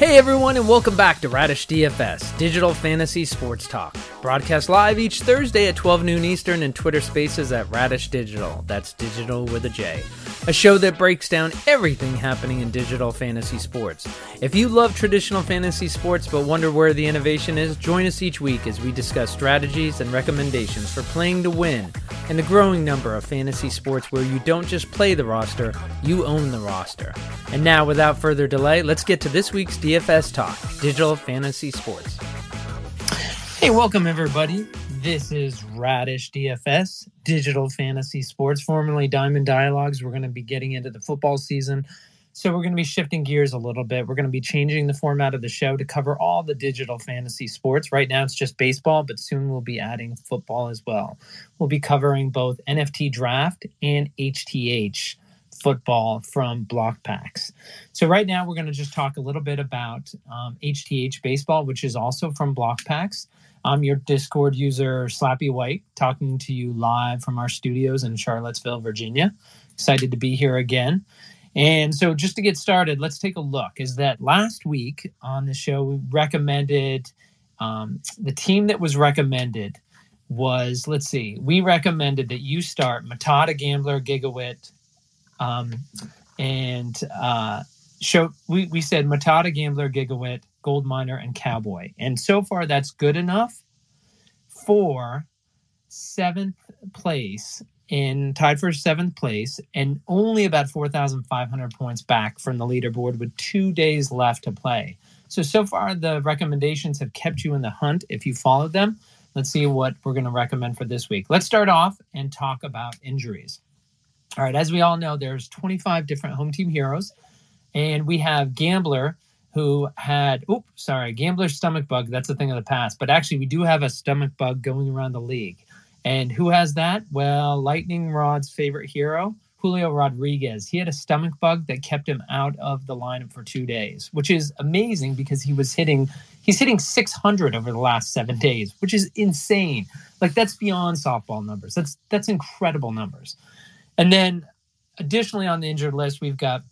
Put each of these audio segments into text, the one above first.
Hey everyone, and welcome back to Radish DFS, Digital Fantasy Sports Talk. Broadcast live each Thursday at 12 noon Eastern and Twitter Spaces at Radish Digital. That's digital with a J. A show that breaks down everything happening in digital fantasy sports. If you love traditional fantasy sports but wonder where the innovation is, join us each week as we discuss strategies and recommendations for playing to win and the growing number of fantasy sports where you don't just play the roster, you own the roster. And now, without further delay, let's get to this week's DFS Talk Digital Fantasy Sports. Hey, welcome everybody. This is Radish DFS, Digital Fantasy Sports, formerly Diamond Dialogues. We're going to be getting into the football season. So, we're going to be shifting gears a little bit. We're going to be changing the format of the show to cover all the digital fantasy sports. Right now, it's just baseball, but soon we'll be adding football as well. We'll be covering both NFT draft and HTH football from block packs. So right now we're going to just talk a little bit about um, HTH baseball, which is also from block packs. I'm your Discord user Slappy White, talking to you live from our studios in Charlottesville, Virginia. Excited to be here again. And so, just to get started, let's take a look. Is that last week on the show, we recommended um, the team that was recommended was, let's see, we recommended that you start Matata Gambler, Gigawit, um, and uh, show we, we said Matata Gambler, Gigawit, Gold Miner, and Cowboy. And so far, that's good enough for seventh place in tied for seventh place and only about 4,500 points back from the leaderboard with two days left to play. So, so far, the recommendations have kept you in the hunt if you followed them. Let's see what we're going to recommend for this week. Let's start off and talk about injuries. All right, as we all know, there's 25 different home team heroes, and we have Gambler who had, oh, sorry, Gambler's stomach bug. That's a thing of the past, but actually, we do have a stomach bug going around the league. And who has that? Well, Lightning Rod's favorite hero, Julio Rodriguez. He had a stomach bug that kept him out of the lineup for two days, which is amazing because he was hitting, he's hitting 600 over the last seven days, which is insane. Like that's beyond softball numbers. That's that's incredible numbers. And then additionally on the injured list, we've got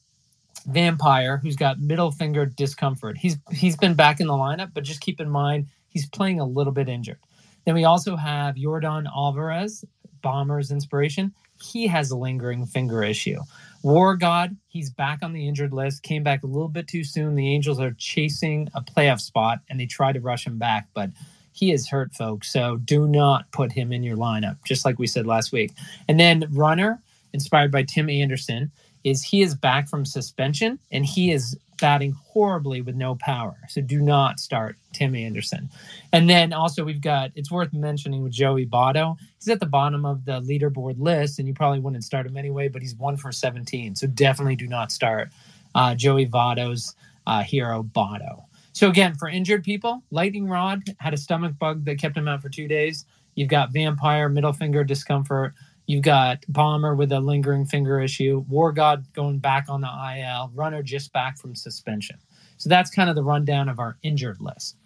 Vampire, who's got middle finger discomfort. He's he's been back in the lineup, but just keep in mind he's playing a little bit injured. Then we also have Yordan Alvarez, Bombers inspiration. He has a lingering finger issue. War God, he's back on the injured list, came back a little bit too soon. The Angels are chasing a playoff spot and they try to rush him back, but he is hurt, folks. So do not put him in your lineup, just like we said last week. And then Runner, inspired by Tim Anderson, is he is back from suspension and he is batting horribly with no power. So do not start Tim Anderson. And then also we've got it's worth mentioning with Joey Votto. He's at the bottom of the leaderboard list, and you probably wouldn't start him anyway, but he's one for 17. So definitely do not start uh, Joey Votto's uh, hero Votto. So again, for injured people, Lightning Rod had a stomach bug that kept him out for two days. You've got Vampire, middle finger discomfort. You've got Bomber with a lingering finger issue, War God going back on the IL, Runner just back from suspension. So that's kind of the rundown of our injured list.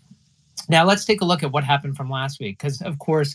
Now let's take a look at what happened from last week, because of course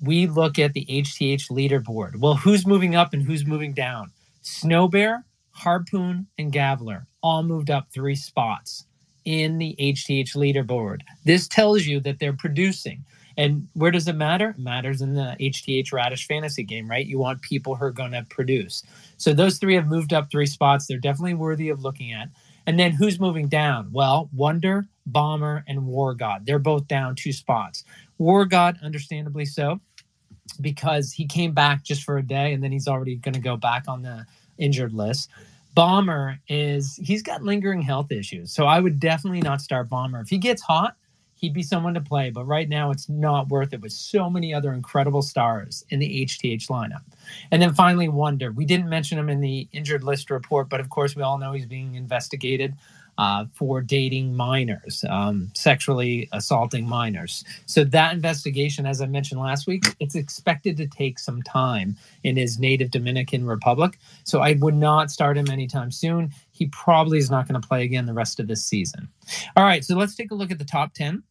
we look at the HTH leaderboard. Well, who's moving up and who's moving down? Snow Bear, Harpoon, and Gavler all moved up three spots in the HTH leaderboard. This tells you that they're producing. And where does it matter? It matters in the HTH Radish fantasy game, right? You want people who are going to produce. So those three have moved up three spots. They're definitely worthy of looking at. And then who's moving down? Well, Wonder, Bomber, and War God. They're both down two spots. War God, understandably so, because he came back just for a day and then he's already going to go back on the injured list. Bomber is he's got lingering health issues. So I would definitely not start Bomber. If he gets hot, he'd be someone to play. But right now, it's not worth it with so many other incredible stars in the HTH lineup. And then finally, Wonder. We didn't mention him in the injured list report, but of course, we all know he's being investigated uh, for dating minors, um, sexually assaulting minors. So that investigation, as I mentioned last week, it's expected to take some time in his native Dominican Republic. So I would not start him anytime soon. He probably is not going to play again the rest of this season. All right, so let's take a look at the top 10.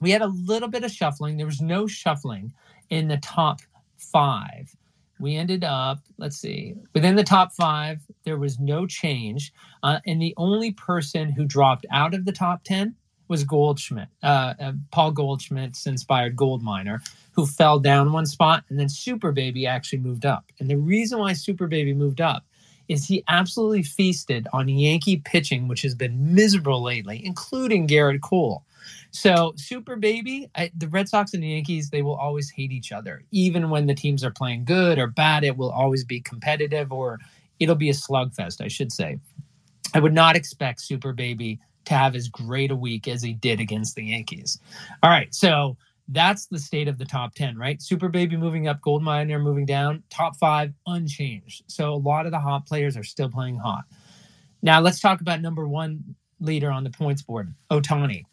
We had a little bit of shuffling. There was no shuffling in the top five we ended up, let's see, within the top five, there was no change. Uh, and the only person who dropped out of the top 10 was Goldschmidt, uh, uh, Paul Goldschmidt's inspired gold miner, who fell down one spot. And then Super Baby actually moved up. And the reason why Super Baby moved up is he absolutely feasted on Yankee pitching, which has been miserable lately, including Gerrit Cole. So, Super Baby, I, the Red Sox and the Yankees, they will always hate each other. Even when the teams are playing good or bad, it will always be competitive or it'll be a slugfest, I should say. I would not expect Super Baby to have as great a week as he did against the Yankees. All right. So, that's the state of the top 10, right? Super Baby moving up, Gold Miner moving down, top five unchanged. So a lot of the hot players are still playing hot. Now let's talk about number one leader on the points board, Ohtani.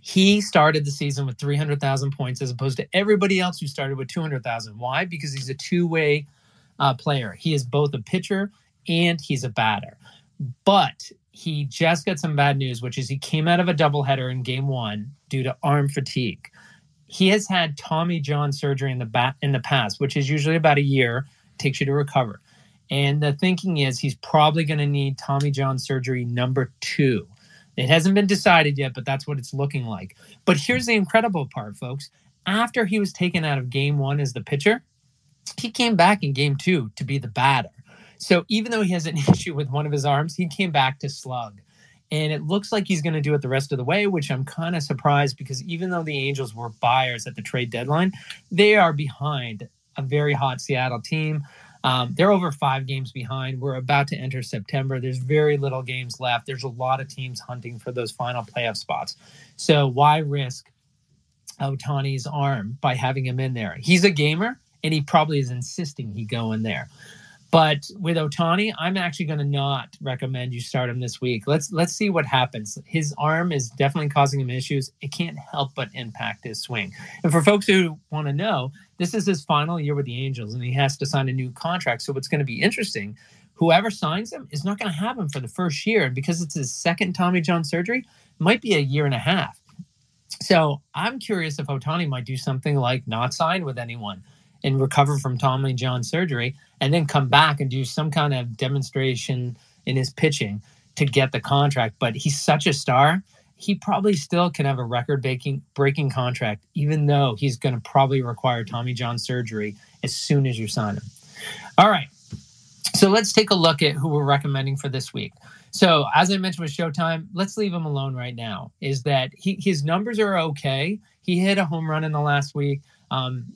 He started the season with 300,000 points as opposed to everybody else who started with 200,000. Why? Because he's a two way uh, player. He is both a pitcher and he's a batter. But he just got some bad news, which is he came out of a doubleheader in game one due to arm fatigue. He has had Tommy John surgery in the bat in the past, which is usually about a year, takes you to recover. And the thinking is he's probably going to need Tommy John surgery number two. It hasn't been decided yet, but that's what it's looking like. But here's the incredible part, folks. After he was taken out of game one as the pitcher, he came back in game two to be the batter. So even though he has an issue with one of his arms, he came back to slug. And it looks like he's going to do it the rest of the way, which I'm kind of surprised because even though the Angels were buyers at the trade deadline, they are behind a very hot Seattle team. Um, they're over five games behind. We're about to enter September. There's very little games left. There's a lot of teams hunting for those final playoff spots. So why risk Ohtani's arm by having him in there? He's a gamer, and he probably is insisting he go in there. But with Ohtani, I'm actually going to not recommend you start him this week. Let's let's see what happens. His arm is definitely causing him issues. It can't help but impact his swing. And for folks who want to know, this is his final year with the Angels, and he has to sign a new contract. So what's going to be interesting, whoever signs him is not going to have him for the first year, and because it's his second Tommy John surgery, might be a year and a half. So I'm curious if Ohtani might do something like not sign with anyone and recover from Tommy John surgery and then come back and do some kind of demonstration in his pitching to get the contract. But he's such a star. He probably still can have a record breaking breaking contract, even though he's going to probably require Tommy John surgery as soon as you sign him. All right. So let's take a look at who we're recommending for this week. So as I mentioned with Showtime, let's leave him alone right now. Is that he, his numbers are okay. He hit a home run in the last week. Um,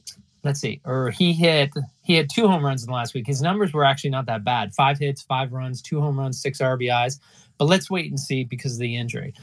let's see, or he hit he had two home runs in the last week. His numbers were actually not that bad. Five hits, five runs, two home runs, six RBIs. But let's wait and see because of the injury.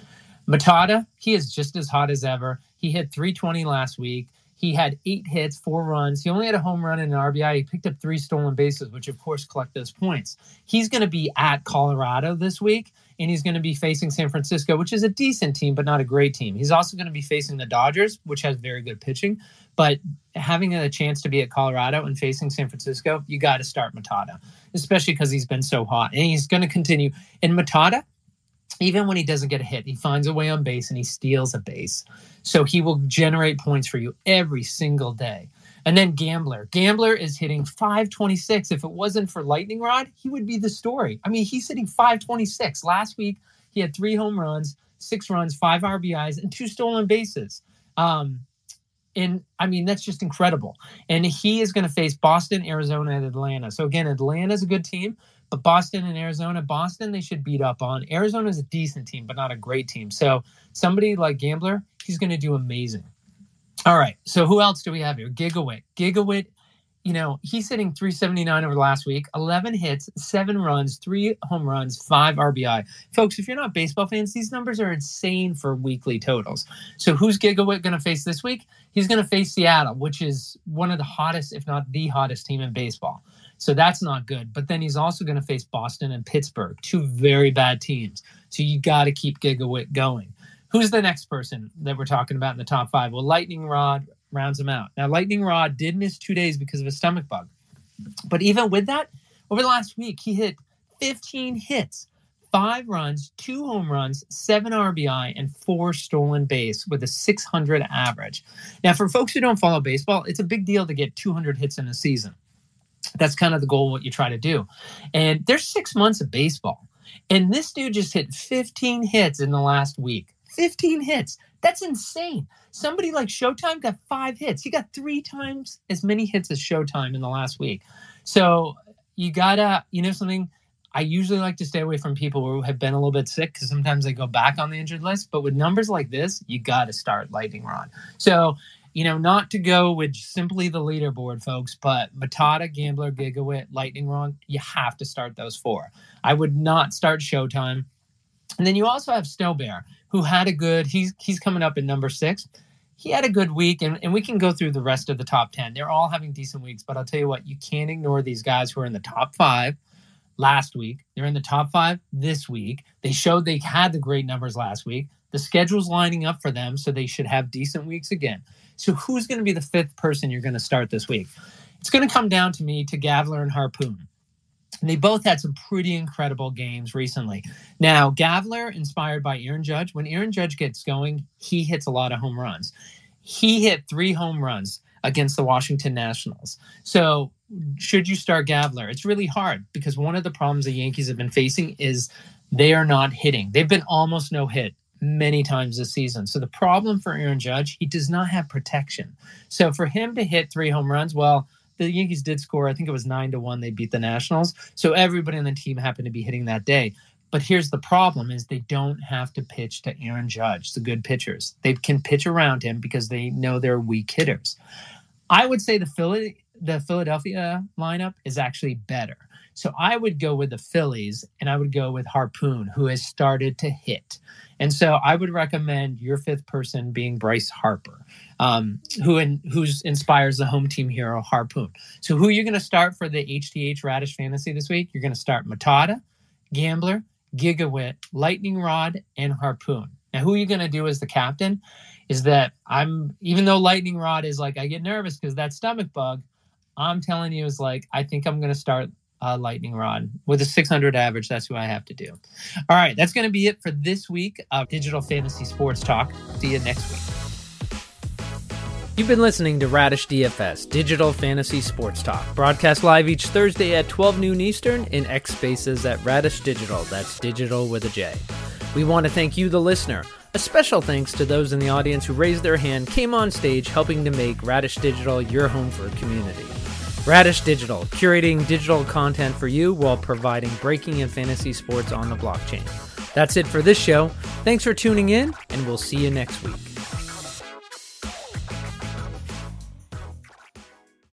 Moncada, he is just as hot as ever. He hit 320 last week. He had eight hits, four runs. He only had a home run and an RBI. He picked up three stolen bases, which of course collect those points. He's going to be at Colorado this week, and he's going to be facing San Francisco, which is a decent team, but not a great team. He's also going to be facing the Dodgers, which has very good pitching. But having a chance to be at Colorado and facing San Francisco, you got to start Moncada, especially because he's been so hot. And he's going to continue. And Moncada, even when he doesn't get a hit, he finds a way on base and he steals a base. So he will generate points for you every single day. And then Gambler. Gambler is hitting 526. If it wasn't for Lightning Rod, he would be the story. I mean, he's hitting 526. Last week, he had three home runs, six runs, five RBIs, and two stolen bases. Um, and I mean, that's just incredible. And he is going to face Boston, Arizona, and Atlanta. So again, Atlanta's a good team, but Boston and Arizona, Boston, they should beat up on. Arizona's a decent team, but not a great team. So somebody like Gambler, he's going to do amazing. All right. So who else do we have here? Gigawit. Gigawit you know, he's hitting 379 over the last week, 11 hits, seven runs, three home runs, five RBI. Folks, if you're not baseball fans, these numbers are insane for weekly totals. So who's Gigawit going to face this week? He's going to face Seattle, which is one of the hottest, if not the hottest team in baseball. So that's not good. But then he's also going to face Boston and Pittsburgh, two very bad teams. So you got to keep Gigawit going. Who's the next person that we're talking about in the top five? Well, Lightning Rod, rounds him out. Now, Lightning Rod did miss two days because of a stomach bug. But even with that, over the last week, he hit 15 hits, five runs, two home runs, seven RBI, and four stolen base with a 600 average. Now, for folks who don't follow baseball, it's a big deal to get 200 hits in a season. That's kind of the goal, what you try to do. And there's six months of baseball. And this dude just hit 15 hits in the last week. 15 hits. That's insane. Somebody like Showtime got five hits. He got three times as many hits as Showtime in the last week. So you gotta, you know, something. I usually like to stay away from people who have been a little bit sick because sometimes they go back on the injured list. But with numbers like this, you got to start lightning rod. So, you know, not to go with simply the leaderboard, folks, but Matata, Gambler, Gigawit, Lightning Rod, you have to start those four. I would not start Showtime. And then you also have Snow Bear, who had a good, he's he's coming up in number six. He had a good week, and, and we can go through the rest of the top 10. They're all having decent weeks, but I'll tell you what, you can't ignore these guys who are in the top five last week. They're in the top five this week. They showed they had the great numbers last week. The schedule's lining up for them, so they should have decent weeks again. So, who's going to be the fifth person you're going to start this week? It's going to come down to me to Gavler and Harpoon. And they both had some pretty incredible games recently. Now, Gavler, inspired by Aaron Judge, when Aaron Judge gets going, he hits a lot of home runs. He hit three home runs against the Washington Nationals. So, should you start Gavler? It's really hard because one of the problems the Yankees have been facing is they are not hitting. They've been almost no hit many times this season. So the problem for Aaron Judge, he does not have protection. So for him to hit three home runs, well, the Yankees did score. I think it was nine to one. They beat the Nationals. So everybody on the team happened to be hitting that day. But here's the problem: is they don't have to pitch to Aaron Judge, the good pitchers. They can pitch around him because they know they're weak hitters. I would say the Philly, the Philadelphia lineup is actually better. So I would go with the Phillies and I would go with Harpoon, who has started to hit. And so I would recommend your fifth person being Bryce Harper, um, who in, who's inspires the home team hero Harpoon. So who are you're going to start for the HTH Radish Fantasy this week? You're going to start Matata, Gambler, Gigawit, Lightning Rod, and Harpoon. Now, who are you're going to do as the captain is that I'm even though Lightning Rod is like I get nervous because that stomach bug. I'm telling you is like I think I'm going to start uh, lightning rod with a 600 average. That's who I have to do. All right, that's going to be it for this week of Digital Fantasy Sports Talk. See you next week. You've been listening to Radish DFS, Digital Fantasy Sports Talk, broadcast live each Thursday at 12 noon Eastern in X Spaces at Radish Digital. That's digital with a J. We want to thank you, the listener. A special thanks to those in the audience who raised their hand, came on stage, helping to make Radish Digital your home for community. Radish Digital, curating digital content for you while providing breaking and fantasy sports on the blockchain. That's it for this show. Thanks for tuning in, and we'll see you next week.